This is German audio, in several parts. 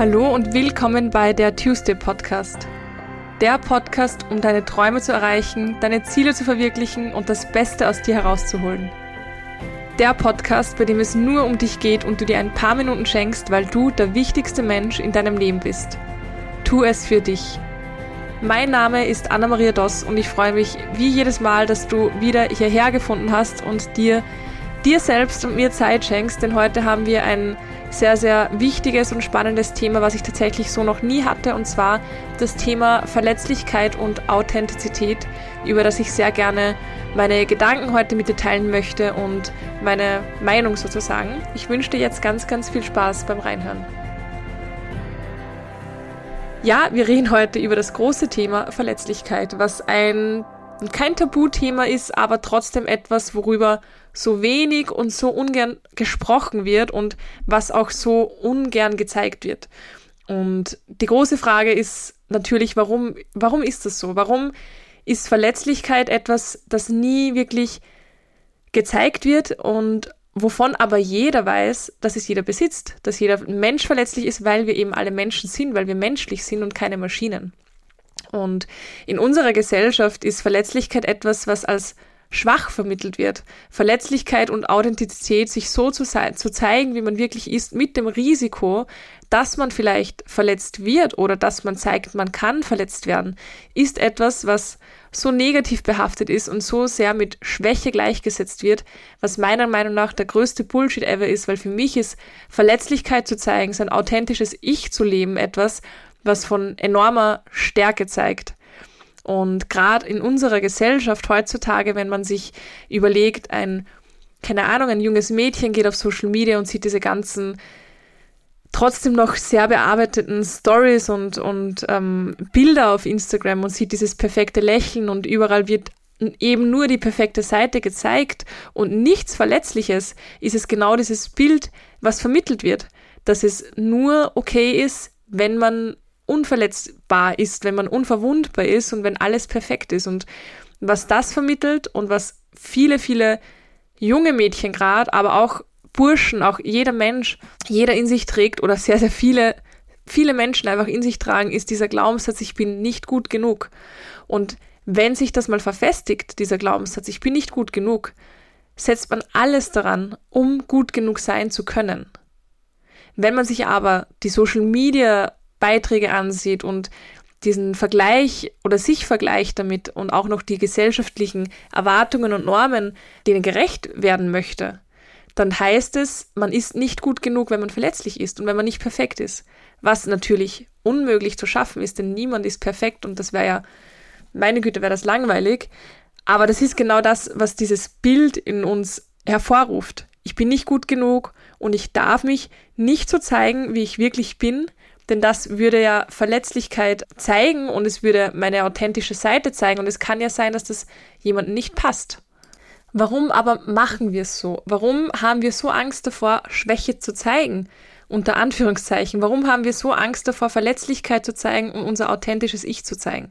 Hallo und willkommen bei der Tuesday Podcast. Der Podcast, um deine Träume zu erreichen, deine Ziele zu verwirklichen und das Beste aus dir herauszuholen. Der Podcast, bei dem es nur um dich geht und du dir ein paar Minuten schenkst, weil du der wichtigste Mensch in deinem Leben bist. Tu es für dich. Mein Name ist Anna-Maria Doss und ich freue mich wie jedes Mal, dass du wieder hierher gefunden hast und dir, dir selbst und mir Zeit schenkst, denn heute haben wir ein sehr, sehr wichtiges und spannendes Thema, was ich tatsächlich so noch nie hatte, und zwar das Thema Verletzlichkeit und Authentizität, über das ich sehr gerne meine Gedanken heute mit dir teilen möchte und meine Meinung sozusagen. Ich wünsche dir jetzt ganz, ganz viel Spaß beim Reinhören. Ja, wir reden heute über das große Thema Verletzlichkeit, was ein kein Tabuthema ist, aber trotzdem etwas, worüber so wenig und so ungern gesprochen wird und was auch so ungern gezeigt wird. Und die große Frage ist natürlich, warum, warum ist das so? Warum ist Verletzlichkeit etwas, das nie wirklich gezeigt wird und wovon aber jeder weiß, dass es jeder besitzt, dass jeder Mensch verletzlich ist, weil wir eben alle Menschen sind, weil wir menschlich sind und keine Maschinen. Und in unserer Gesellschaft ist Verletzlichkeit etwas, was als schwach vermittelt wird. Verletzlichkeit und Authentizität, sich so zu, zu zeigen, wie man wirklich ist, mit dem Risiko, dass man vielleicht verletzt wird oder dass man zeigt, man kann verletzt werden, ist etwas, was so negativ behaftet ist und so sehr mit Schwäche gleichgesetzt wird, was meiner Meinung nach der größte Bullshit ever ist, weil für mich ist Verletzlichkeit zu zeigen, sein authentisches Ich zu leben, etwas, was von enormer Stärke zeigt. Und gerade in unserer Gesellschaft heutzutage, wenn man sich überlegt, ein, keine Ahnung, ein junges Mädchen geht auf Social Media und sieht diese ganzen trotzdem noch sehr bearbeiteten Stories und, und ähm, Bilder auf Instagram und sieht dieses perfekte Lächeln und überall wird eben nur die perfekte Seite gezeigt und nichts Verletzliches, ist es genau dieses Bild, was vermittelt wird, dass es nur okay ist, wenn man unverletzbar ist, wenn man unverwundbar ist und wenn alles perfekt ist. Und was das vermittelt und was viele, viele junge Mädchen gerade, aber auch Burschen, auch jeder Mensch, jeder in sich trägt oder sehr, sehr viele, viele Menschen einfach in sich tragen, ist dieser Glaubenssatz, ich bin nicht gut genug. Und wenn sich das mal verfestigt, dieser Glaubenssatz, ich bin nicht gut genug, setzt man alles daran, um gut genug sein zu können. Wenn man sich aber die Social Media Beiträge ansieht und diesen Vergleich oder sich vergleicht damit und auch noch die gesellschaftlichen Erwartungen und Normen, denen gerecht werden möchte, dann heißt es, man ist nicht gut genug, wenn man verletzlich ist und wenn man nicht perfekt ist. Was natürlich unmöglich zu schaffen ist, denn niemand ist perfekt und das wäre ja, meine Güte, wäre das langweilig. Aber das ist genau das, was dieses Bild in uns hervorruft. Ich bin nicht gut genug und ich darf mich nicht so zeigen, wie ich wirklich bin, denn das würde ja Verletzlichkeit zeigen und es würde meine authentische Seite zeigen und es kann ja sein, dass das jemandem nicht passt. Warum aber machen wir es so? Warum haben wir so Angst davor, Schwäche zu zeigen? Unter Anführungszeichen. Warum haben wir so Angst davor, Verletzlichkeit zu zeigen und unser authentisches Ich zu zeigen?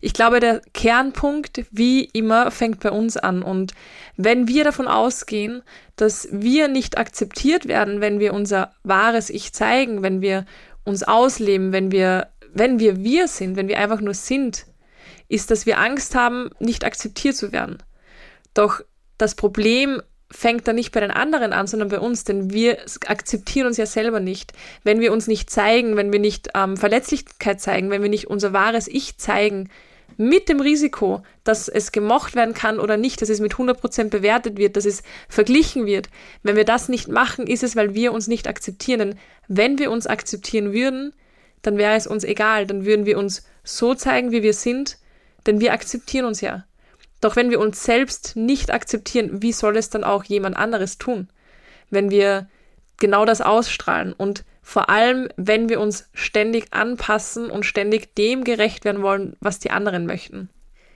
Ich glaube, der Kernpunkt, wie immer, fängt bei uns an. Und wenn wir davon ausgehen, dass wir nicht akzeptiert werden, wenn wir unser wahres Ich zeigen, wenn wir uns ausleben, wenn wir, wenn wir wir sind, wenn wir einfach nur sind, ist, dass wir Angst haben, nicht akzeptiert zu werden. Doch das Problem fängt da nicht bei den anderen an, sondern bei uns, denn wir akzeptieren uns ja selber nicht. Wenn wir uns nicht zeigen, wenn wir nicht ähm, Verletzlichkeit zeigen, wenn wir nicht unser wahres Ich zeigen, mit dem Risiko, dass es gemocht werden kann oder nicht, dass es mit 100% bewertet wird, dass es verglichen wird. Wenn wir das nicht machen, ist es, weil wir uns nicht akzeptieren. Denn wenn wir uns akzeptieren würden, dann wäre es uns egal, dann würden wir uns so zeigen, wie wir sind, denn wir akzeptieren uns ja. Doch wenn wir uns selbst nicht akzeptieren, wie soll es dann auch jemand anderes tun? Wenn wir genau das ausstrahlen und vor allem, wenn wir uns ständig anpassen und ständig dem gerecht werden wollen, was die anderen möchten.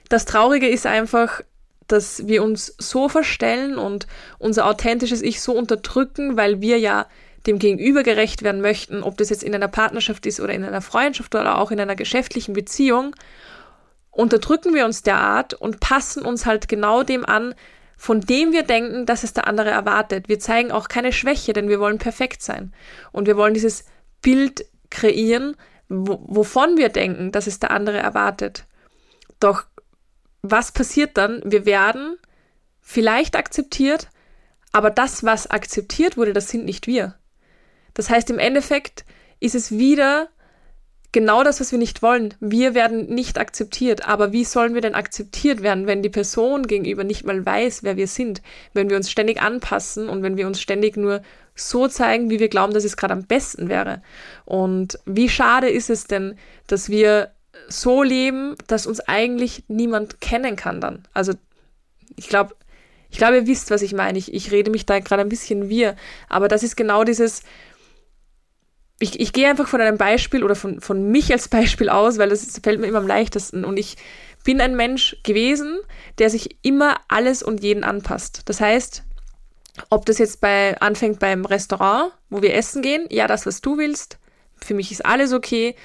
Das Traurige ist einfach, dass wir uns so verstellen und unser authentisches Ich so unterdrücken, weil wir ja dem Gegenüber gerecht werden möchten, ob das jetzt in einer Partnerschaft ist oder in einer Freundschaft oder auch in einer geschäftlichen Beziehung, unterdrücken wir uns derart und passen uns halt genau dem an, von dem wir denken, dass es der andere erwartet. Wir zeigen auch keine Schwäche, denn wir wollen perfekt sein. Und wir wollen dieses Bild kreieren, wovon wir denken, dass es der andere erwartet. Doch was passiert dann? Wir werden vielleicht akzeptiert, aber das, was akzeptiert wurde, das sind nicht wir. Das heißt, im Endeffekt ist es wieder genau das, was wir nicht wollen. Wir werden nicht akzeptiert. Aber wie sollen wir denn akzeptiert werden, wenn die Person gegenüber nicht mal weiß, wer wir sind? Wenn wir uns ständig anpassen und wenn wir uns ständig nur so zeigen, wie wir glauben, dass es gerade am besten wäre. Und wie schade ist es denn, dass wir so leben, dass uns eigentlich niemand kennen kann dann. Also ich glaube, ich glaube, ihr wisst, was ich meine. Ich, ich rede mich da gerade ein bisschen wir. Aber das ist genau dieses, ich, ich gehe einfach von einem Beispiel oder von, von mich als Beispiel aus, weil das fällt mir immer am leichtesten. Und ich bin ein Mensch gewesen, der sich immer alles und jeden anpasst. Das heißt, ob das jetzt bei, anfängt beim Restaurant, wo wir essen gehen, ja, das, was du willst, für mich ist alles okay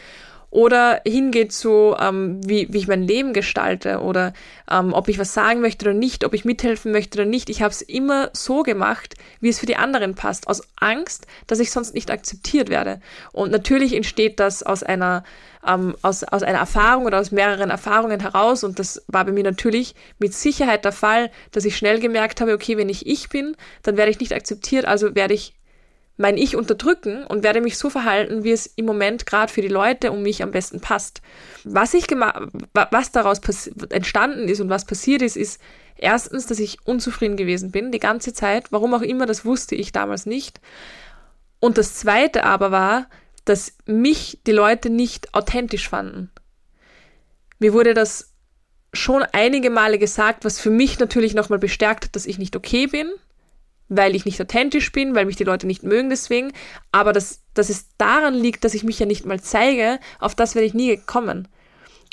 oder hingeht zu, ähm, wie, wie ich mein Leben gestalte oder ähm, ob ich was sagen möchte oder nicht, ob ich mithelfen möchte oder nicht. Ich habe es immer so gemacht, wie es für die anderen passt, aus Angst, dass ich sonst nicht akzeptiert werde. Und natürlich entsteht das aus einer ähm, aus, aus einer Erfahrung oder aus mehreren Erfahrungen heraus. Und das war bei mir natürlich mit Sicherheit der Fall, dass ich schnell gemerkt habe, okay, wenn ich ich bin, dann werde ich nicht akzeptiert, also werde ich mein Ich unterdrücken und werde mich so verhalten, wie es im Moment gerade für die Leute um mich am besten passt. Was ich was daraus entstanden ist und was passiert ist, ist erstens, dass ich unzufrieden gewesen bin die ganze Zeit. Warum auch immer, das wusste ich damals nicht. Und das zweite aber war, dass mich die Leute nicht authentisch fanden. Mir wurde das schon einige Male gesagt, was für mich natürlich nochmal bestärkt hat, dass ich nicht okay bin weil ich nicht authentisch bin, weil mich die Leute nicht mögen deswegen, aber dass, dass es daran liegt, dass ich mich ja nicht mal zeige, auf das werde ich nie gekommen.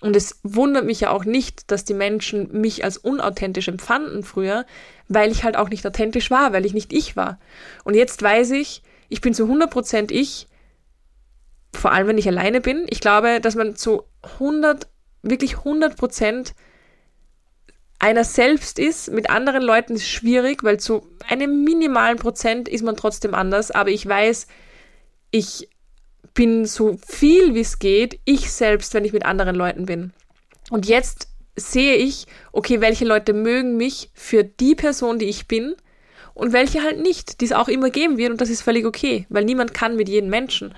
Und es wundert mich ja auch nicht, dass die Menschen mich als unauthentisch empfanden früher, weil ich halt auch nicht authentisch war, weil ich nicht ich war. Und jetzt weiß ich, ich bin zu 100% ich, vor allem wenn ich alleine bin. Ich glaube, dass man zu 100, wirklich 100% einer selbst ist, mit anderen Leuten ist schwierig, weil zu einem minimalen Prozent ist man trotzdem anders, aber ich weiß, ich bin so viel wie es geht, ich selbst, wenn ich mit anderen Leuten bin. Und jetzt sehe ich, okay, welche Leute mögen mich für die Person, die ich bin und welche halt nicht, die es auch immer geben wird und das ist völlig okay, weil niemand kann mit jedem Menschen.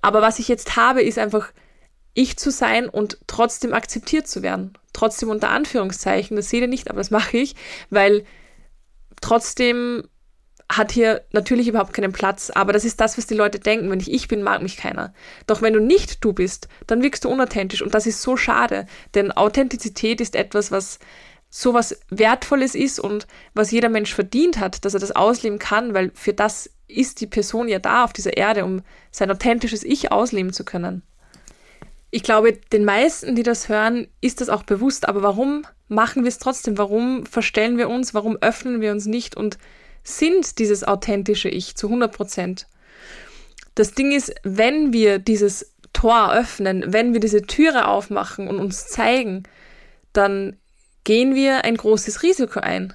Aber was ich jetzt habe, ist einfach ich zu sein und trotzdem akzeptiert zu werden. Trotzdem unter Anführungszeichen, das seht ihr nicht, aber das mache ich, weil trotzdem hat hier natürlich überhaupt keinen Platz, aber das ist das, was die Leute denken. Wenn ich ich bin, mag mich keiner. Doch wenn du nicht du bist, dann wirkst du unauthentisch und das ist so schade, denn Authentizität ist etwas, was so was Wertvolles ist und was jeder Mensch verdient hat, dass er das ausleben kann, weil für das ist die Person ja da auf dieser Erde, um sein authentisches Ich ausleben zu können. Ich glaube, den meisten, die das hören, ist das auch bewusst. Aber warum machen wir es trotzdem? Warum verstellen wir uns? Warum öffnen wir uns nicht und sind dieses authentische Ich zu 100 Prozent? Das Ding ist, wenn wir dieses Tor öffnen, wenn wir diese Türe aufmachen und uns zeigen, dann gehen wir ein großes Risiko ein.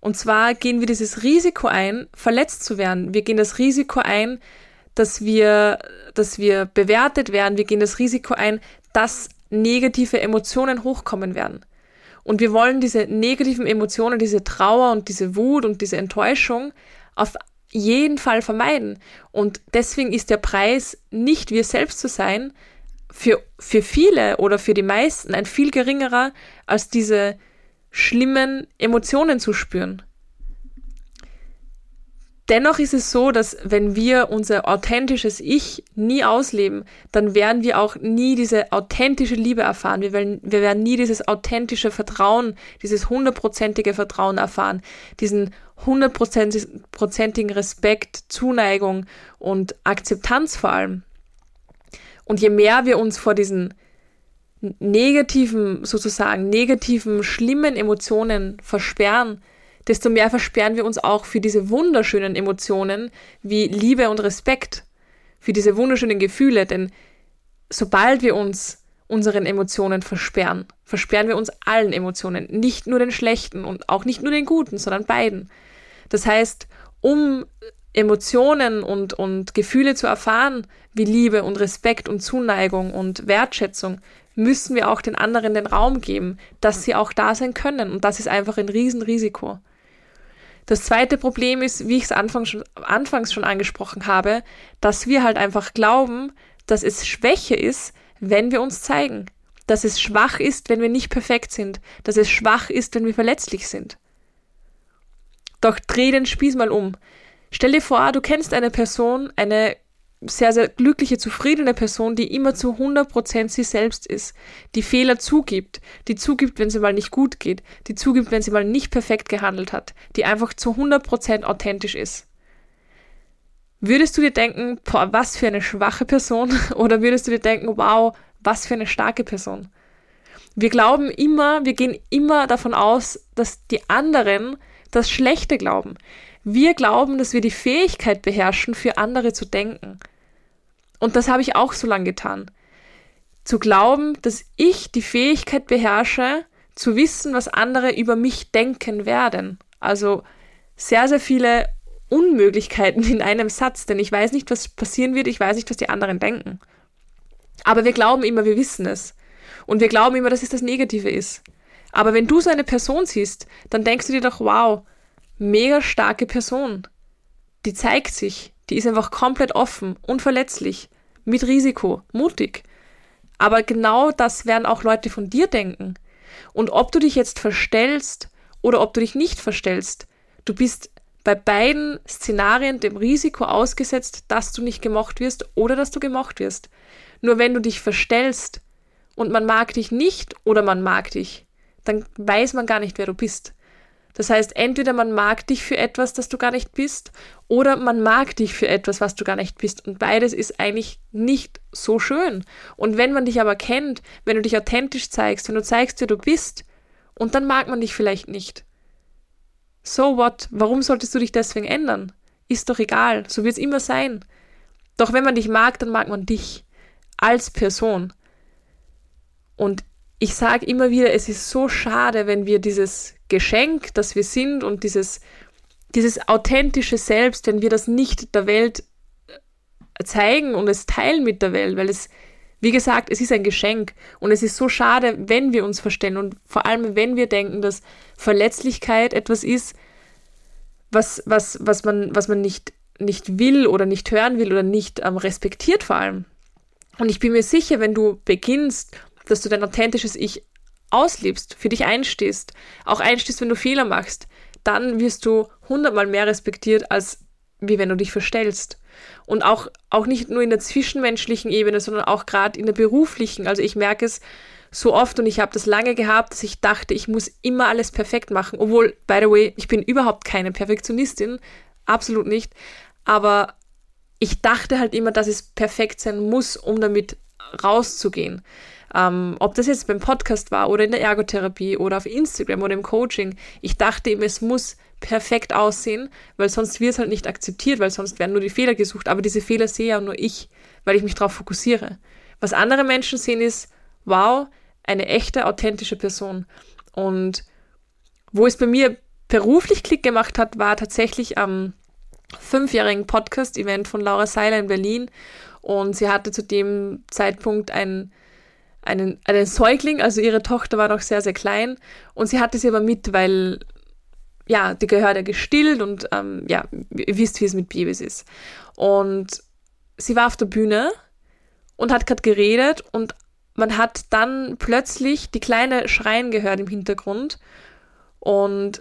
Und zwar gehen wir dieses Risiko ein, verletzt zu werden. Wir gehen das Risiko ein, dass wir, dass wir bewertet werden. Wir gehen das Risiko ein, dass negative Emotionen hochkommen werden. Und wir wollen diese negativen Emotionen, diese Trauer und diese Wut und diese Enttäuschung auf jeden Fall vermeiden. Und deswegen ist der Preis, nicht wir selbst zu sein, für, für viele oder für die meisten ein viel geringerer, als diese schlimmen Emotionen zu spüren. Dennoch ist es so, dass wenn wir unser authentisches Ich nie ausleben, dann werden wir auch nie diese authentische Liebe erfahren. Wir werden, wir werden nie dieses authentische Vertrauen, dieses hundertprozentige Vertrauen erfahren, diesen hundertprozentigen Respekt, Zuneigung und Akzeptanz vor allem. Und je mehr wir uns vor diesen negativen, sozusagen negativen, schlimmen Emotionen versperren, desto mehr versperren wir uns auch für diese wunderschönen Emotionen wie Liebe und Respekt, für diese wunderschönen Gefühle, denn sobald wir uns unseren Emotionen versperren, versperren wir uns allen Emotionen, nicht nur den schlechten und auch nicht nur den guten, sondern beiden. Das heißt, um Emotionen und, und Gefühle zu erfahren, wie Liebe und Respekt und Zuneigung und Wertschätzung, müssen wir auch den anderen den Raum geben, dass sie auch da sein können. Und das ist einfach ein Riesenrisiko. Das zweite Problem ist, wie ich es anfangs schon, anfangs schon angesprochen habe, dass wir halt einfach glauben, dass es Schwäche ist, wenn wir uns zeigen. Dass es schwach ist, wenn wir nicht perfekt sind. Dass es schwach ist, wenn wir verletzlich sind. Doch dreh den Spieß mal um. Stell dir vor, du kennst eine Person, eine sehr, sehr glückliche, zufriedene Person, die immer zu 100% sie selbst ist, die Fehler zugibt, die zugibt, wenn sie mal nicht gut geht, die zugibt, wenn sie mal nicht perfekt gehandelt hat, die einfach zu 100% authentisch ist. Würdest du dir denken, boah, was für eine schwache Person? Oder würdest du dir denken, wow, was für eine starke Person? Wir glauben immer, wir gehen immer davon aus, dass die anderen das Schlechte glauben. Wir glauben, dass wir die Fähigkeit beherrschen, für andere zu denken. Und das habe ich auch so lange getan. Zu glauben, dass ich die Fähigkeit beherrsche, zu wissen, was andere über mich denken werden. Also sehr, sehr viele Unmöglichkeiten in einem Satz, denn ich weiß nicht, was passieren wird, ich weiß nicht, was die anderen denken. Aber wir glauben immer, wir wissen es. Und wir glauben immer, dass es das Negative ist. Aber wenn du so eine Person siehst, dann denkst du dir doch, wow, mega starke Person. Die zeigt sich, die ist einfach komplett offen, unverletzlich, mit Risiko, mutig. Aber genau das werden auch Leute von dir denken. Und ob du dich jetzt verstellst oder ob du dich nicht verstellst, du bist bei beiden Szenarien dem Risiko ausgesetzt, dass du nicht gemocht wirst oder dass du gemocht wirst. Nur wenn du dich verstellst und man mag dich nicht oder man mag dich, dann weiß man gar nicht, wer du bist. Das heißt, entweder man mag dich für etwas, das du gar nicht bist, oder man mag dich für etwas, was du gar nicht bist. Und beides ist eigentlich nicht so schön. Und wenn man dich aber kennt, wenn du dich authentisch zeigst, wenn du zeigst, wer du bist, und dann mag man dich vielleicht nicht. So what? Warum solltest du dich deswegen ändern? Ist doch egal, so wird es immer sein. Doch wenn man dich mag, dann mag man dich als Person. Und ich sage immer wieder, es ist so schade, wenn wir dieses Geschenk, das wir sind und dieses, dieses authentische Selbst, wenn wir das nicht der Welt äh, zeigen und es teilen mit der Welt, weil es, wie gesagt, es ist ein Geschenk und es ist so schade, wenn wir uns verstellen und vor allem, wenn wir denken, dass Verletzlichkeit etwas ist, was, was, was man, was man nicht, nicht will oder nicht hören will oder nicht ähm, respektiert vor allem. Und ich bin mir sicher, wenn du beginnst, dass du dein authentisches Ich auslebst, für dich einstehst, auch einstehst, wenn du Fehler machst, dann wirst du hundertmal mehr respektiert, als wie wenn du dich verstellst. Und auch, auch nicht nur in der zwischenmenschlichen Ebene, sondern auch gerade in der beruflichen. Also ich merke es so oft und ich habe das lange gehabt, dass ich dachte, ich muss immer alles perfekt machen. Obwohl, by the way, ich bin überhaupt keine Perfektionistin, absolut nicht. Aber ich dachte halt immer, dass es perfekt sein muss, um damit rauszugehen. Ähm, ob das jetzt beim Podcast war oder in der Ergotherapie oder auf Instagram oder im Coaching. Ich dachte eben, es muss perfekt aussehen, weil sonst wird es halt nicht akzeptiert, weil sonst werden nur die Fehler gesucht. Aber diese Fehler sehe ja nur ich, weil ich mich darauf fokussiere. Was andere Menschen sehen ist, wow, eine echte, authentische Person. Und wo es bei mir beruflich Klick gemacht hat, war tatsächlich am fünfjährigen Podcast-Event von Laura Seiler in Berlin. Und sie hatte zu dem Zeitpunkt ein einen, einen Säugling, also ihre Tochter war noch sehr, sehr klein und sie hatte sie aber mit, weil ja, die gehört ja gestillt und ähm, ja, ihr wisst, wie es mit Babys ist. Und sie war auf der Bühne und hat gerade geredet und man hat dann plötzlich die Kleine schreien gehört im Hintergrund und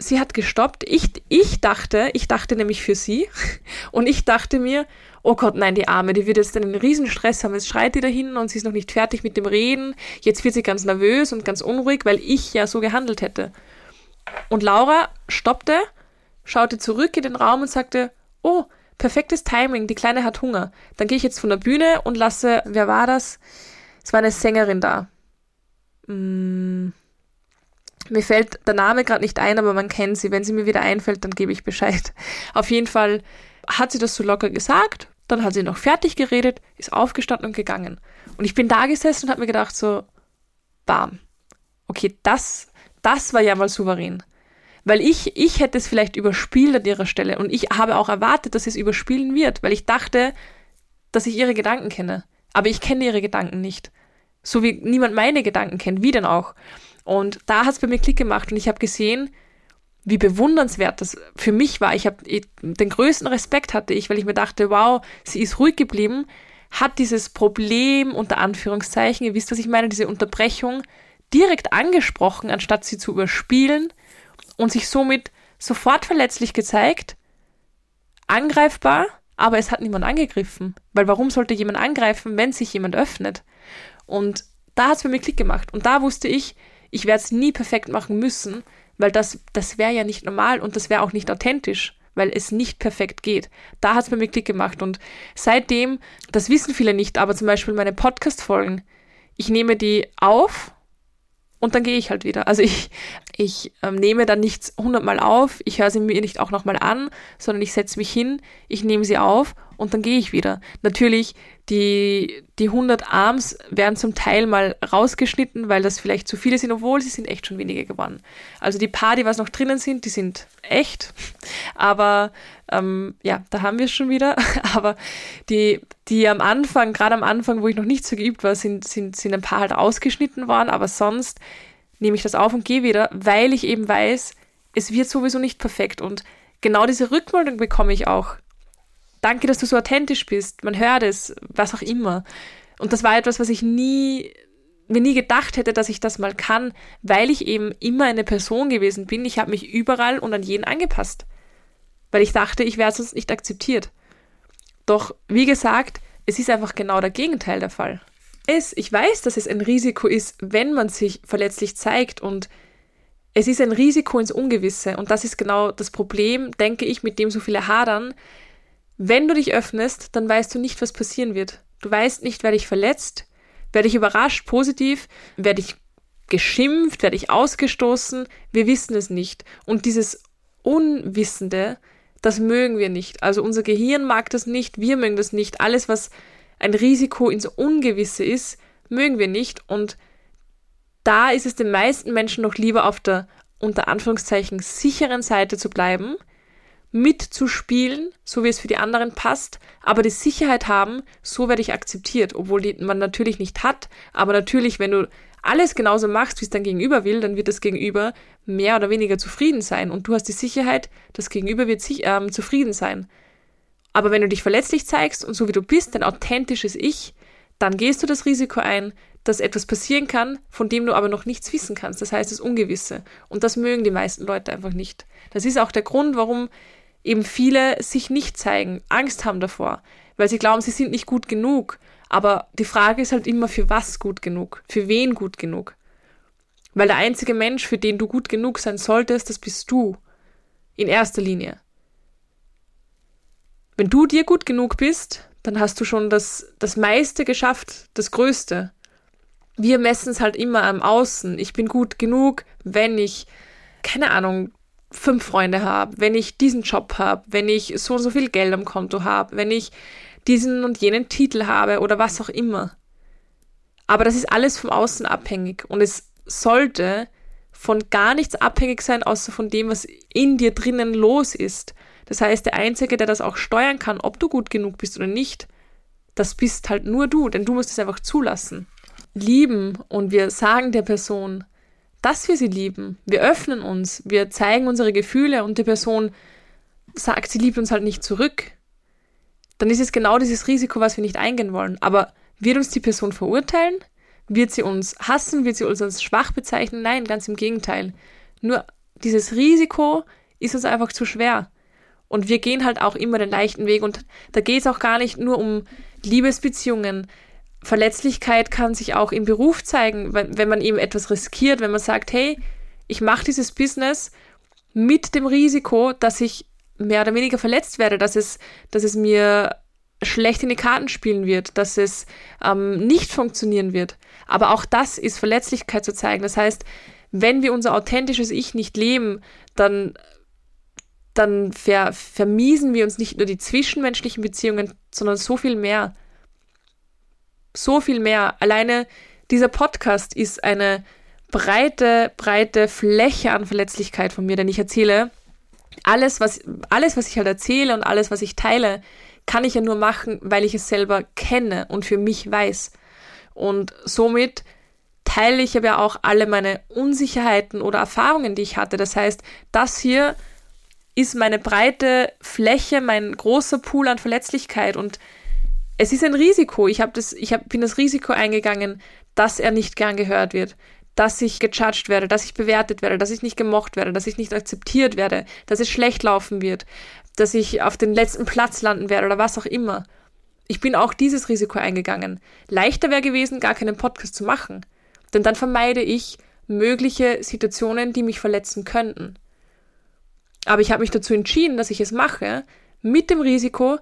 sie hat gestoppt. Ich, ich dachte, ich dachte nämlich für sie und ich dachte mir, oh Gott, nein, die Arme, die wird jetzt einen riesen Stress haben. Jetzt schreit die da hinten und sie ist noch nicht fertig mit dem Reden. Jetzt wird sie ganz nervös und ganz unruhig, weil ich ja so gehandelt hätte. Und Laura stoppte, schaute zurück in den Raum und sagte, oh, perfektes Timing, die Kleine hat Hunger. Dann gehe ich jetzt von der Bühne und lasse, wer war das? Es war eine Sängerin da. Hm, mir fällt der Name gerade nicht ein, aber man kennt sie. Wenn sie mir wieder einfällt, dann gebe ich Bescheid. Auf jeden Fall hat sie das so locker gesagt, dann hat sie noch fertig geredet, ist aufgestanden und gegangen. Und ich bin da gesessen und habe mir gedacht so, bam. Okay, das, das war ja mal souverän. Weil ich, ich hätte es vielleicht überspielt an ihrer Stelle und ich habe auch erwartet, dass sie es überspielen wird, weil ich dachte, dass ich ihre Gedanken kenne. Aber ich kenne ihre Gedanken nicht. So wie niemand meine Gedanken kennt, wie denn auch. Und da hat es bei mir Klick gemacht und ich habe gesehen, wie bewundernswert das für mich war. Ich habe den größten Respekt hatte ich, weil ich mir dachte, wow, sie ist ruhig geblieben, hat dieses Problem unter Anführungszeichen, ihr wisst, was ich meine, diese Unterbrechung direkt angesprochen, anstatt sie zu überspielen und sich somit sofort verletzlich gezeigt, angreifbar, aber es hat niemand angegriffen. Weil warum sollte jemand angreifen, wenn sich jemand öffnet? Und da hat es für mich Klick gemacht. Und da wusste ich, ich werde es nie perfekt machen müssen, weil das, das wäre ja nicht normal und das wäre auch nicht authentisch, weil es nicht perfekt geht. Da hat es bei mir Klick gemacht und seitdem, das wissen viele nicht, aber zum Beispiel meine Podcast-Folgen, ich nehme die auf und dann gehe ich halt wieder. Also ich, ich ähm, nehme dann nichts hundertmal auf, ich höre sie mir nicht auch nochmal an, sondern ich setze mich hin, ich nehme sie auf und dann gehe ich wieder. Natürlich, die, die 100 Arms werden zum Teil mal rausgeschnitten, weil das vielleicht zu viele sind, obwohl sie sind echt schon weniger geworden. Also die paar, die was noch drinnen sind, die sind echt. Aber ähm, ja, da haben wir es schon wieder. Aber die, die am Anfang, gerade am Anfang, wo ich noch nicht so geübt war, sind, sind, sind ein paar halt ausgeschnitten worden. Aber sonst nehme ich das auf und gehe wieder, weil ich eben weiß, es wird sowieso nicht perfekt. Und genau diese Rückmeldung bekomme ich auch danke, dass du so authentisch bist, man hört es, was auch immer. Und das war etwas, was ich nie, mir nie gedacht hätte, dass ich das mal kann, weil ich eben immer eine Person gewesen bin. Ich habe mich überall und an jeden angepasst. Weil ich dachte, ich wäre sonst nicht akzeptiert. Doch, wie gesagt, es ist einfach genau der Gegenteil der Fall. Es, ich weiß, dass es ein Risiko ist, wenn man sich verletzlich zeigt und es ist ein Risiko ins Ungewisse und das ist genau das Problem, denke ich, mit dem so viele hadern, wenn du dich öffnest, dann weißt du nicht, was passieren wird. Du weißt nicht, werde ich verletzt, werde ich überrascht, positiv, werde ich geschimpft, werde ich ausgestoßen. Wir wissen es nicht. Und dieses Unwissende, das mögen wir nicht. Also unser Gehirn mag das nicht, wir mögen das nicht. Alles, was ein Risiko ins Ungewisse ist, mögen wir nicht. Und da ist es den meisten Menschen noch lieber auf der unter Anführungszeichen sicheren Seite zu bleiben mitzuspielen, so wie es für die anderen passt, aber die Sicherheit haben, so werde ich akzeptiert, obwohl die man natürlich nicht hat. Aber natürlich, wenn du alles genauso machst, wie es dein Gegenüber will, dann wird das Gegenüber mehr oder weniger zufrieden sein. Und du hast die Sicherheit, das Gegenüber wird sich, ähm, zufrieden sein. Aber wenn du dich verletzlich zeigst und so wie du bist, dein authentisches Ich, dann gehst du das Risiko ein, dass etwas passieren kann, von dem du aber noch nichts wissen kannst. Das heißt das Ungewisse. Und das mögen die meisten Leute einfach nicht. Das ist auch der Grund, warum eben viele sich nicht zeigen, Angst haben davor, weil sie glauben, sie sind nicht gut genug. Aber die Frage ist halt immer, für was gut genug? Für wen gut genug? Weil der einzige Mensch, für den du gut genug sein solltest, das bist du. In erster Linie. Wenn du dir gut genug bist, dann hast du schon das, das meiste geschafft, das Größte. Wir messen es halt immer am Außen. Ich bin gut genug, wenn ich, keine Ahnung, fünf Freunde habe, wenn ich diesen Job habe, wenn ich so und so viel Geld am Konto habe, wenn ich diesen und jenen Titel habe oder was auch immer. Aber das ist alles vom Außen abhängig und es sollte von gar nichts abhängig sein, außer von dem, was in dir drinnen los ist. Das heißt, der Einzige, der das auch steuern kann, ob du gut genug bist oder nicht, das bist halt nur du, denn du musst es einfach zulassen. Lieben und wir sagen der Person, dass wir sie lieben. Wir öffnen uns, wir zeigen unsere Gefühle und die Person sagt, sie liebt uns halt nicht zurück. Dann ist es genau dieses Risiko, was wir nicht eingehen wollen. Aber wird uns die Person verurteilen? Wird sie uns hassen? Wird sie uns als schwach bezeichnen? Nein, ganz im Gegenteil. Nur dieses Risiko ist uns einfach zu schwer. Und wir gehen halt auch immer den leichten Weg. Und da geht es auch gar nicht nur um Liebesbeziehungen. Verletzlichkeit kann sich auch im Beruf zeigen, wenn, wenn man eben etwas riskiert, wenn man sagt, hey, ich mache dieses Business mit dem Risiko, dass ich mehr oder weniger verletzt werde, dass es, dass es mir schlecht in die Karten spielen wird, dass es ähm, nicht funktionieren wird. Aber auch das ist Verletzlichkeit zu zeigen. Das heißt, wenn wir unser authentisches Ich nicht leben, dann, dann ver, vermiesen wir uns nicht nur die zwischenmenschlichen Beziehungen, sondern so viel mehr so viel mehr. Alleine dieser Podcast ist eine breite, breite Fläche an Verletzlichkeit von mir, denn ich erzähle alles, was, alles, was ich halt erzähle und alles, was ich teile, kann ich ja nur machen, weil ich es selber kenne und für mich weiß. Und somit teile ich aber auch alle meine Unsicherheiten oder Erfahrungen, die ich hatte. Das heißt, das hier ist meine breite Fläche, mein großer Pool an Verletzlichkeit und es ist ein Risiko. Ich habe das, ich hab, bin das Risiko eingegangen, dass er nicht gern gehört wird, dass ich gejudged werde, dass ich bewertet werde, dass ich nicht gemocht werde, dass ich nicht akzeptiert werde, dass es schlecht laufen wird, dass ich auf den letzten Platz landen werde oder was auch immer. Ich bin auch dieses Risiko eingegangen. Leichter wäre gewesen, gar keinen Podcast zu machen. Denn dann vermeide ich mögliche Situationen, die mich verletzen könnten. Aber ich habe mich dazu entschieden, dass ich es mache, mit dem Risiko,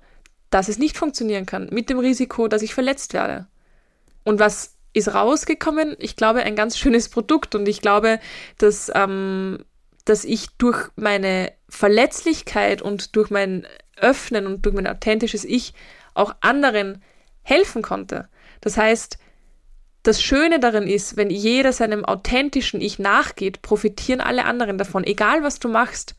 dass es nicht funktionieren kann, mit dem Risiko, dass ich verletzt werde. Und was ist rausgekommen? Ich glaube, ein ganz schönes Produkt und ich glaube, dass, ähm, dass ich durch meine Verletzlichkeit und durch mein Öffnen und durch mein authentisches Ich auch anderen helfen konnte. Das heißt, das Schöne darin ist, wenn jeder seinem authentischen Ich nachgeht, profitieren alle anderen davon, egal was du machst.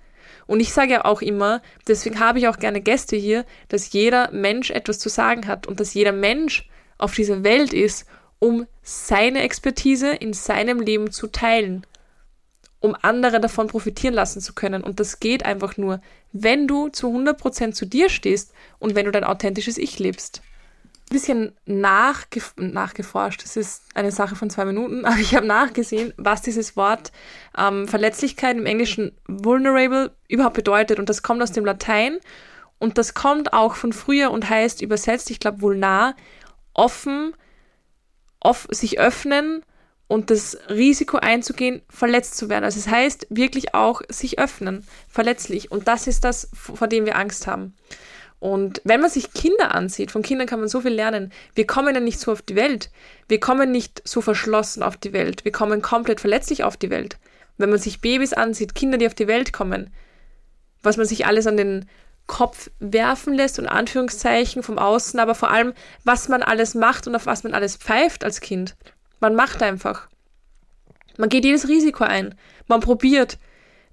Und ich sage ja auch immer, deswegen habe ich auch gerne Gäste hier, dass jeder Mensch etwas zu sagen hat und dass jeder Mensch auf dieser Welt ist, um seine Expertise in seinem Leben zu teilen, um andere davon profitieren lassen zu können. Und das geht einfach nur, wenn du zu 100% zu dir stehst und wenn du dein authentisches Ich lebst. Bisschen nachgef nachgeforscht, das ist eine Sache von zwei Minuten, aber ich habe nachgesehen, was dieses Wort ähm, Verletzlichkeit im Englischen vulnerable überhaupt bedeutet. Und das kommt aus dem Latein und das kommt auch von früher und heißt übersetzt, ich glaube, vulnar, offen, off sich öffnen und das Risiko einzugehen, verletzt zu werden. Also es heißt wirklich auch sich öffnen, verletzlich. Und das ist das, vor dem wir Angst haben. Und wenn man sich Kinder ansieht, von Kindern kann man so viel lernen. Wir kommen ja nicht so auf die Welt. Wir kommen nicht so verschlossen auf die Welt. Wir kommen komplett verletzlich auf die Welt. Wenn man sich Babys ansieht, Kinder, die auf die Welt kommen, was man sich alles an den Kopf werfen lässt und Anführungszeichen vom Außen, aber vor allem, was man alles macht und auf was man alles pfeift als Kind. Man macht einfach. Man geht jedes Risiko ein. Man probiert,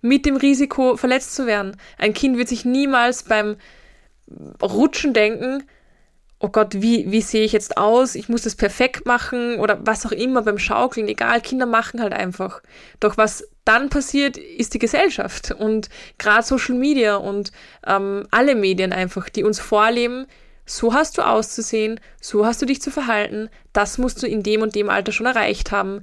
mit dem Risiko verletzt zu werden. Ein Kind wird sich niemals beim Rutschen denken, oh Gott, wie, wie sehe ich jetzt aus? Ich muss das perfekt machen oder was auch immer beim Schaukeln, egal, Kinder machen halt einfach. Doch was dann passiert, ist die Gesellschaft und gerade Social Media und ähm, alle Medien einfach, die uns vorleben, so hast du auszusehen, so hast du dich zu verhalten, das musst du in dem und dem Alter schon erreicht haben.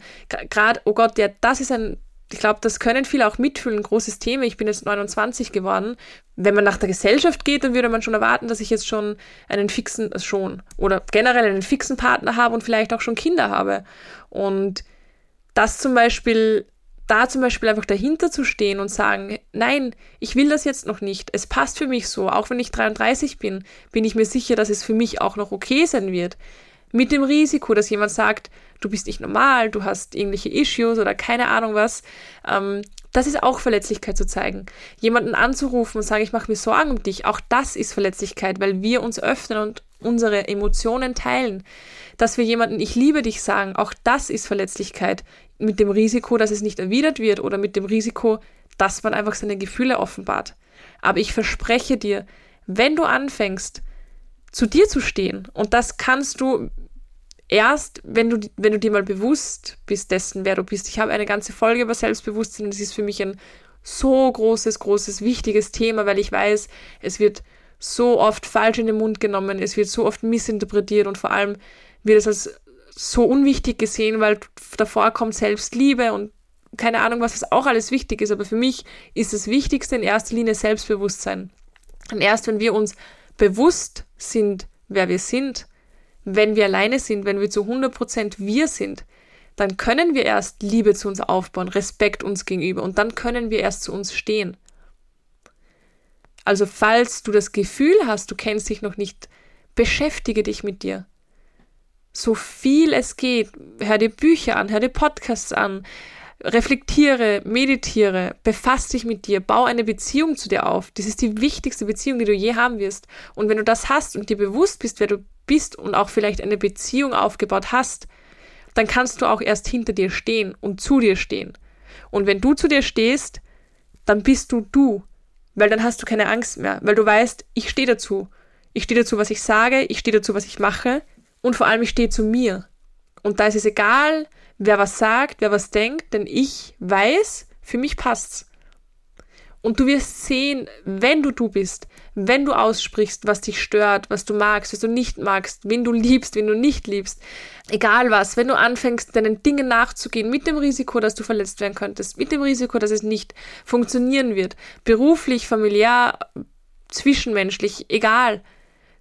Gerade, oh Gott, ja, das ist ein ich glaube, das können viele auch mitfühlen, ein großes Thema. Ich bin jetzt 29 geworden. Wenn man nach der Gesellschaft geht, dann würde man schon erwarten, dass ich jetzt schon einen fixen, also schon, oder generell einen fixen Partner habe und vielleicht auch schon Kinder habe. Und das zum Beispiel, da zum Beispiel einfach dahinter zu stehen und sagen, nein, ich will das jetzt noch nicht. Es passt für mich so. Auch wenn ich 33 bin, bin ich mir sicher, dass es für mich auch noch okay sein wird. Mit dem Risiko, dass jemand sagt, du bist nicht normal, du hast irgendwelche Issues oder keine Ahnung was. Ähm, das ist auch Verletzlichkeit zu zeigen. Jemanden anzurufen und sagen, ich mache mir Sorgen um dich, auch das ist Verletzlichkeit, weil wir uns öffnen und unsere Emotionen teilen. Dass wir jemanden Ich liebe dich sagen, auch das ist Verletzlichkeit. Mit dem Risiko, dass es nicht erwidert wird oder mit dem Risiko, dass man einfach seine Gefühle offenbart. Aber ich verspreche dir, wenn du anfängst, zu dir zu stehen, und das kannst du erst, wenn du, wenn du dir mal bewusst bist dessen, wer du bist. Ich habe eine ganze Folge über Selbstbewusstsein. Das ist für mich ein so großes, großes, wichtiges Thema, weil ich weiß, es wird so oft falsch in den Mund genommen, es wird so oft missinterpretiert und vor allem wird es als so unwichtig gesehen, weil davor kommt Selbstliebe und keine Ahnung, was das auch alles wichtig ist. Aber für mich ist das Wichtigste in erster Linie Selbstbewusstsein. Und erst wenn wir uns bewusst sind, wer wir sind, wenn wir alleine sind, wenn wir zu 100% wir sind, dann können wir erst Liebe zu uns aufbauen, Respekt uns gegenüber und dann können wir erst zu uns stehen. Also falls du das Gefühl hast, du kennst dich noch nicht, beschäftige dich mit dir. So viel es geht, hör dir Bücher an, hör dir Podcasts an, reflektiere, meditiere, befass dich mit dir, bau eine Beziehung zu dir auf. Das ist die wichtigste Beziehung, die du je haben wirst. Und wenn du das hast und dir bewusst bist, wer du bist und auch vielleicht eine Beziehung aufgebaut hast, dann kannst du auch erst hinter dir stehen und zu dir stehen. Und wenn du zu dir stehst, dann bist du du, weil dann hast du keine Angst mehr, weil du weißt, ich stehe dazu. Ich stehe dazu, was ich sage, ich stehe dazu, was ich mache und vor allem ich stehe zu mir. Und da ist es egal, wer was sagt, wer was denkt, denn ich weiß, für mich passt's. Und du wirst sehen, wenn du du bist, wenn du aussprichst, was dich stört, was du magst, was du nicht magst, wen du liebst, wen du nicht liebst, egal was, wenn du anfängst, deinen Dingen nachzugehen, mit dem Risiko, dass du verletzt werden könntest, mit dem Risiko, dass es nicht funktionieren wird, beruflich, familiär, zwischenmenschlich, egal,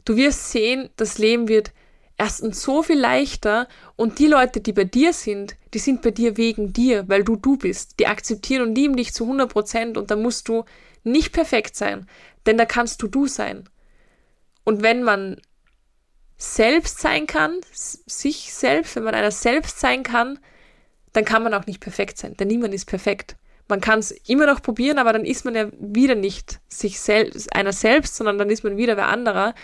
du wirst sehen, das Leben wird erstens so viel leichter und die Leute, die bei dir sind, die sind bei dir wegen dir, weil du du bist. Die akzeptieren und lieben dich zu 100 Prozent und da musst du nicht perfekt sein, denn da kannst du du sein. Und wenn man selbst sein kann, sich selbst, wenn man einer selbst sein kann, dann kann man auch nicht perfekt sein, denn niemand ist perfekt man kann es immer noch probieren, aber dann ist man ja wieder nicht sich selbst, einer selbst, sondern dann ist man wieder wer anderer.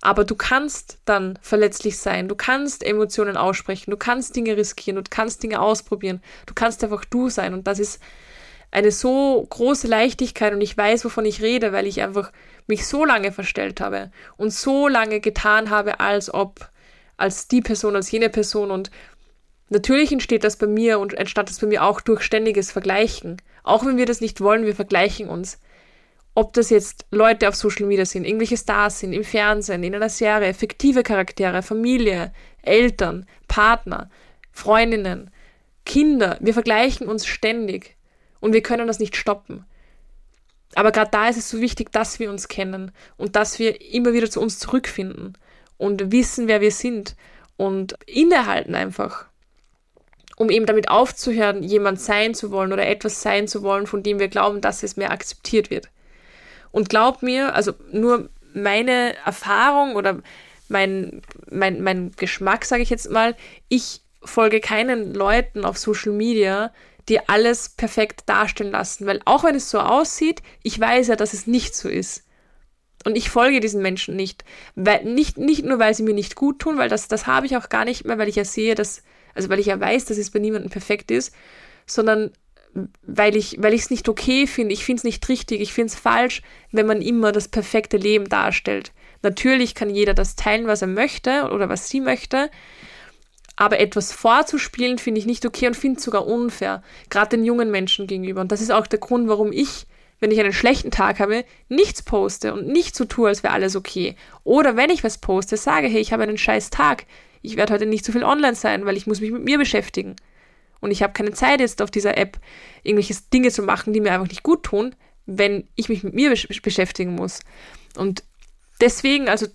Aber du kannst dann verletzlich sein, du kannst Emotionen aussprechen, du kannst Dinge riskieren, du kannst Dinge ausprobieren, du kannst einfach du sein. Und das ist eine so große Leichtigkeit und ich weiß, wovon ich rede, weil ich einfach mich so lange verstellt habe und so lange getan habe, als ob, als die Person, als jene Person und Natürlich entsteht das bei mir und entstand das bei mir auch durch ständiges Vergleichen. Auch wenn wir das nicht wollen, wir vergleichen uns. Ob das jetzt Leute auf Social Media sind, irgendwelche Stars sind, im Fernsehen, in einer Serie, fiktive Charaktere, Familie, Eltern, Partner, Freundinnen, Kinder. Wir vergleichen uns ständig und wir können das nicht stoppen. Aber gerade da ist es so wichtig, dass wir uns kennen und dass wir immer wieder zu uns zurückfinden und wissen, wer wir sind und innehalten einfach um eben damit aufzuhören, jemand sein zu wollen oder etwas sein zu wollen, von dem wir glauben, dass es mehr akzeptiert wird. Und glaub mir, also nur meine Erfahrung oder mein, mein, mein Geschmack, sage ich jetzt mal, ich folge keinen Leuten auf Social Media, die alles perfekt darstellen lassen, weil auch wenn es so aussieht, ich weiß ja, dass es nicht so ist. Und ich folge diesen Menschen nicht, weil nicht nicht nur weil sie mir nicht gut tun, weil das das habe ich auch gar nicht mehr, weil ich ja sehe, dass also weil ich ja weiß, dass es bei niemandem perfekt ist, sondern weil ich weil es nicht okay finde, ich finde es nicht richtig, ich finde es falsch, wenn man immer das perfekte Leben darstellt. Natürlich kann jeder das teilen, was er möchte oder was sie möchte, aber etwas vorzuspielen finde ich nicht okay und finde es sogar unfair, gerade den jungen Menschen gegenüber. Und das ist auch der Grund, warum ich, wenn ich einen schlechten Tag habe, nichts poste und nicht so tue, als wäre alles okay. Oder wenn ich was poste, sage, hey, ich habe einen scheiß Tag, ich werde heute nicht so viel online sein, weil ich muss mich mit mir beschäftigen. Und ich habe keine Zeit jetzt auf dieser App irgendwelche Dinge zu machen, die mir einfach nicht gut tun, wenn ich mich mit mir besch beschäftigen muss. Und deswegen, also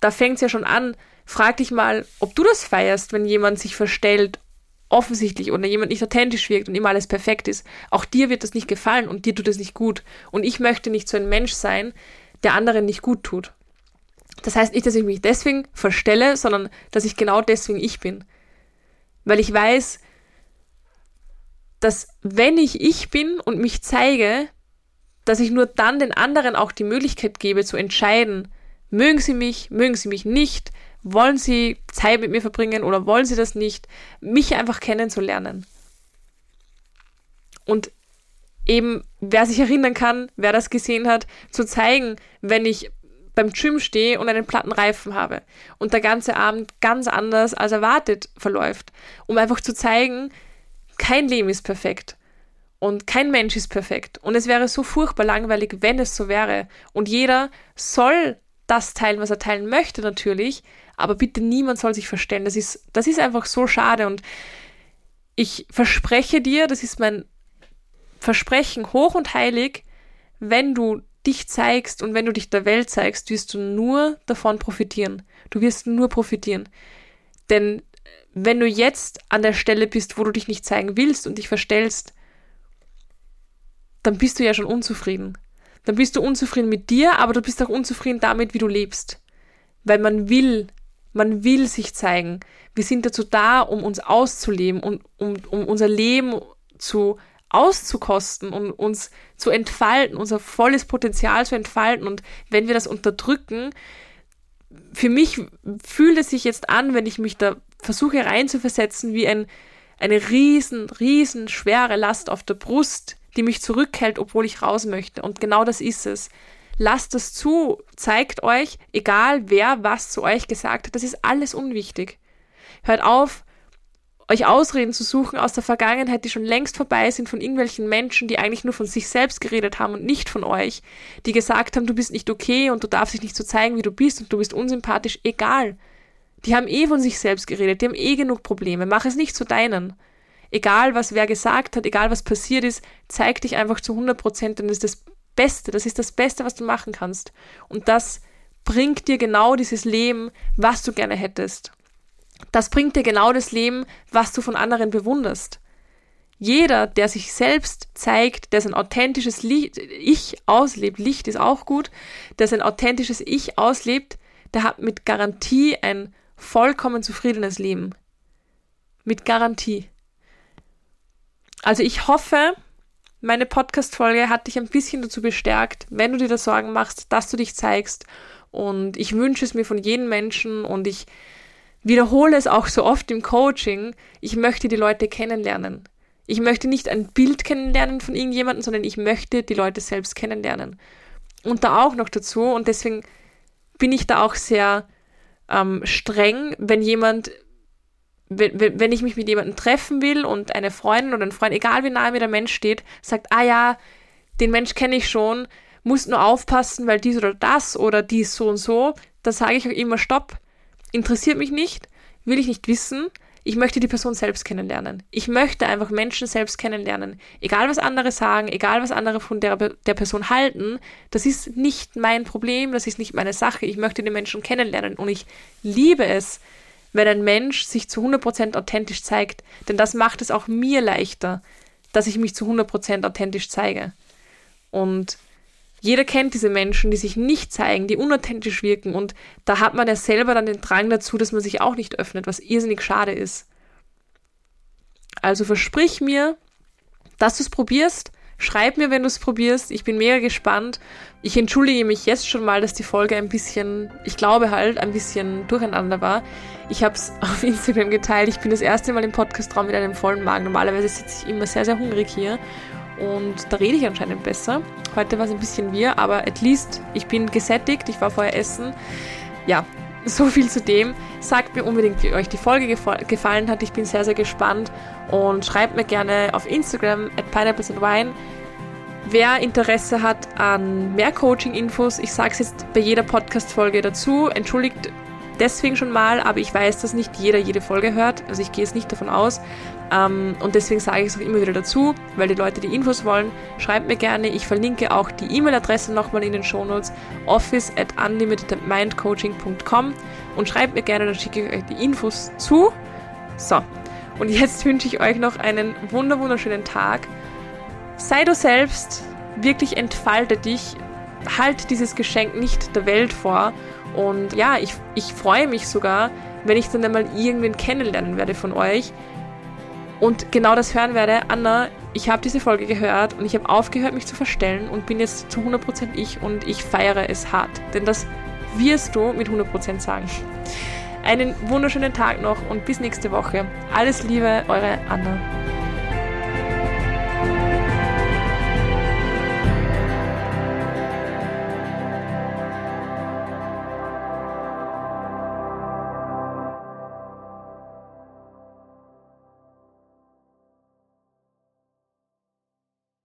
da fängt es ja schon an, frag dich mal, ob du das feierst, wenn jemand sich verstellt, offensichtlich oder jemand nicht authentisch wirkt und immer alles perfekt ist. Auch dir wird das nicht gefallen und dir tut es nicht gut. Und ich möchte nicht so ein Mensch sein, der anderen nicht gut tut. Das heißt nicht, dass ich mich deswegen verstelle, sondern dass ich genau deswegen ich bin. Weil ich weiß, dass wenn ich ich bin und mich zeige, dass ich nur dann den anderen auch die Möglichkeit gebe zu entscheiden, mögen sie mich, mögen sie mich nicht, wollen sie Zeit mit mir verbringen oder wollen sie das nicht, mich einfach kennenzulernen. Und eben, wer sich erinnern kann, wer das gesehen hat, zu zeigen, wenn ich beim Gym stehe und einen platten Reifen habe und der ganze Abend ganz anders als erwartet verläuft, um einfach zu zeigen, kein Leben ist perfekt und kein Mensch ist perfekt. Und es wäre so furchtbar langweilig, wenn es so wäre. Und jeder soll das teilen, was er teilen möchte natürlich, aber bitte niemand soll sich verstellen, das ist das ist einfach so schade und ich verspreche dir, das ist mein Versprechen hoch und heilig, wenn du dich zeigst und wenn du dich der Welt zeigst, wirst du nur davon profitieren. Du wirst nur profitieren. Denn wenn du jetzt an der Stelle bist, wo du dich nicht zeigen willst und dich verstellst, dann bist du ja schon unzufrieden. Dann bist du unzufrieden mit dir, aber du bist auch unzufrieden damit, wie du lebst. Weil man will, man will sich zeigen. Wir sind dazu da, um uns auszuleben und um, um unser Leben zu auszukosten und uns zu entfalten, unser volles Potenzial zu entfalten. Und wenn wir das unterdrücken, für mich fühlt es sich jetzt an, wenn ich mich da versuche reinzuversetzen wie ein, eine riesen, riesen schwere Last auf der Brust, die mich zurückhält, obwohl ich raus möchte. Und genau das ist es. Lasst es zu, zeigt euch, egal wer was zu euch gesagt hat, das ist alles unwichtig. Hört auf, euch Ausreden zu suchen aus der Vergangenheit, die schon längst vorbei sind von irgendwelchen Menschen, die eigentlich nur von sich selbst geredet haben und nicht von euch, die gesagt haben, du bist nicht okay und du darfst dich nicht so zeigen, wie du bist und du bist unsympathisch, egal. Die haben eh von sich selbst geredet, die haben eh genug Probleme, mach es nicht zu deinen. Egal, was wer gesagt hat, egal, was passiert ist, zeig dich einfach zu 100 Prozent und das ist das Beste, das ist das Beste, was du machen kannst. Und das bringt dir genau dieses Leben, was du gerne hättest. Das bringt dir genau das Leben, was du von anderen bewunderst. Jeder, der sich selbst zeigt, der sein authentisches Licht, Ich auslebt, Licht ist auch gut, der sein authentisches Ich auslebt, der hat mit Garantie ein vollkommen zufriedenes Leben. Mit Garantie. Also ich hoffe, meine Podcast-Folge hat dich ein bisschen dazu bestärkt, wenn du dir da Sorgen machst, dass du dich zeigst. Und ich wünsche es mir von jedem Menschen und ich wiederhole es auch so oft im Coaching. Ich möchte die Leute kennenlernen. Ich möchte nicht ein Bild kennenlernen von irgendjemandem, sondern ich möchte die Leute selbst kennenlernen. Und da auch noch dazu, und deswegen bin ich da auch sehr ähm, streng, wenn jemand wenn, wenn ich mich mit jemandem treffen will und eine Freundin oder ein Freund, egal wie nahe mir der Mensch steht, sagt, ah ja, den Mensch kenne ich schon, muss nur aufpassen, weil dies oder das oder dies so und so, da sage ich auch immer, stopp, interessiert mich nicht, will ich nicht wissen, ich möchte die Person selbst kennenlernen. Ich möchte einfach Menschen selbst kennenlernen. Egal was andere sagen, egal was andere von der, der Person halten, das ist nicht mein Problem, das ist nicht meine Sache. Ich möchte den Menschen kennenlernen und ich liebe es, wenn ein Mensch sich zu 100% authentisch zeigt. Denn das macht es auch mir leichter, dass ich mich zu 100% authentisch zeige. Und jeder kennt diese Menschen, die sich nicht zeigen, die unauthentisch wirken. Und da hat man ja selber dann den Drang dazu, dass man sich auch nicht öffnet, was irrsinnig schade ist. Also versprich mir, dass du es probierst, Schreib mir, wenn du es probierst. Ich bin mega gespannt. Ich entschuldige mich jetzt schon mal, dass die Folge ein bisschen, ich glaube halt, ein bisschen durcheinander war. Ich habe es auf Instagram geteilt. Ich bin das erste Mal im Podcastraum mit einem vollen Magen. Normalerweise sitze ich immer sehr, sehr hungrig hier. Und da rede ich anscheinend besser. Heute war es ein bisschen wir, aber at least ich bin gesättigt. Ich war vorher essen. Ja, so viel zu dem. Sagt mir unbedingt, wie euch die Folge gefallen hat. Ich bin sehr, sehr gespannt und schreibt mir gerne auf Instagram at pineapples and wine. Wer Interesse hat an mehr Coaching-Infos, ich sage es jetzt bei jeder Podcast-Folge dazu, entschuldigt deswegen schon mal, aber ich weiß, dass nicht jeder jede Folge hört, also ich gehe es nicht davon aus. Ähm, und deswegen sage ich es auch immer wieder dazu, weil die Leute die Infos wollen, schreibt mir gerne. Ich verlinke auch die E-Mail-Adresse nochmal in den Shownotes, office at unlimitedmindcoaching.com und schreibt mir gerne, dann schicke ich euch die Infos zu. So, und jetzt wünsche ich euch noch einen wunder wunderschönen Tag. Sei du selbst, wirklich entfalte dich, halt dieses Geschenk nicht der Welt vor. Und ja, ich, ich freue mich sogar, wenn ich dann einmal irgendwen kennenlernen werde von euch und genau das hören werde. Anna, ich habe diese Folge gehört und ich habe aufgehört, mich zu verstellen und bin jetzt zu 100% ich und ich feiere es hart. Denn das wirst du mit 100% sagen. Einen wunderschönen Tag noch und bis nächste Woche. Alles Liebe, eure Anna.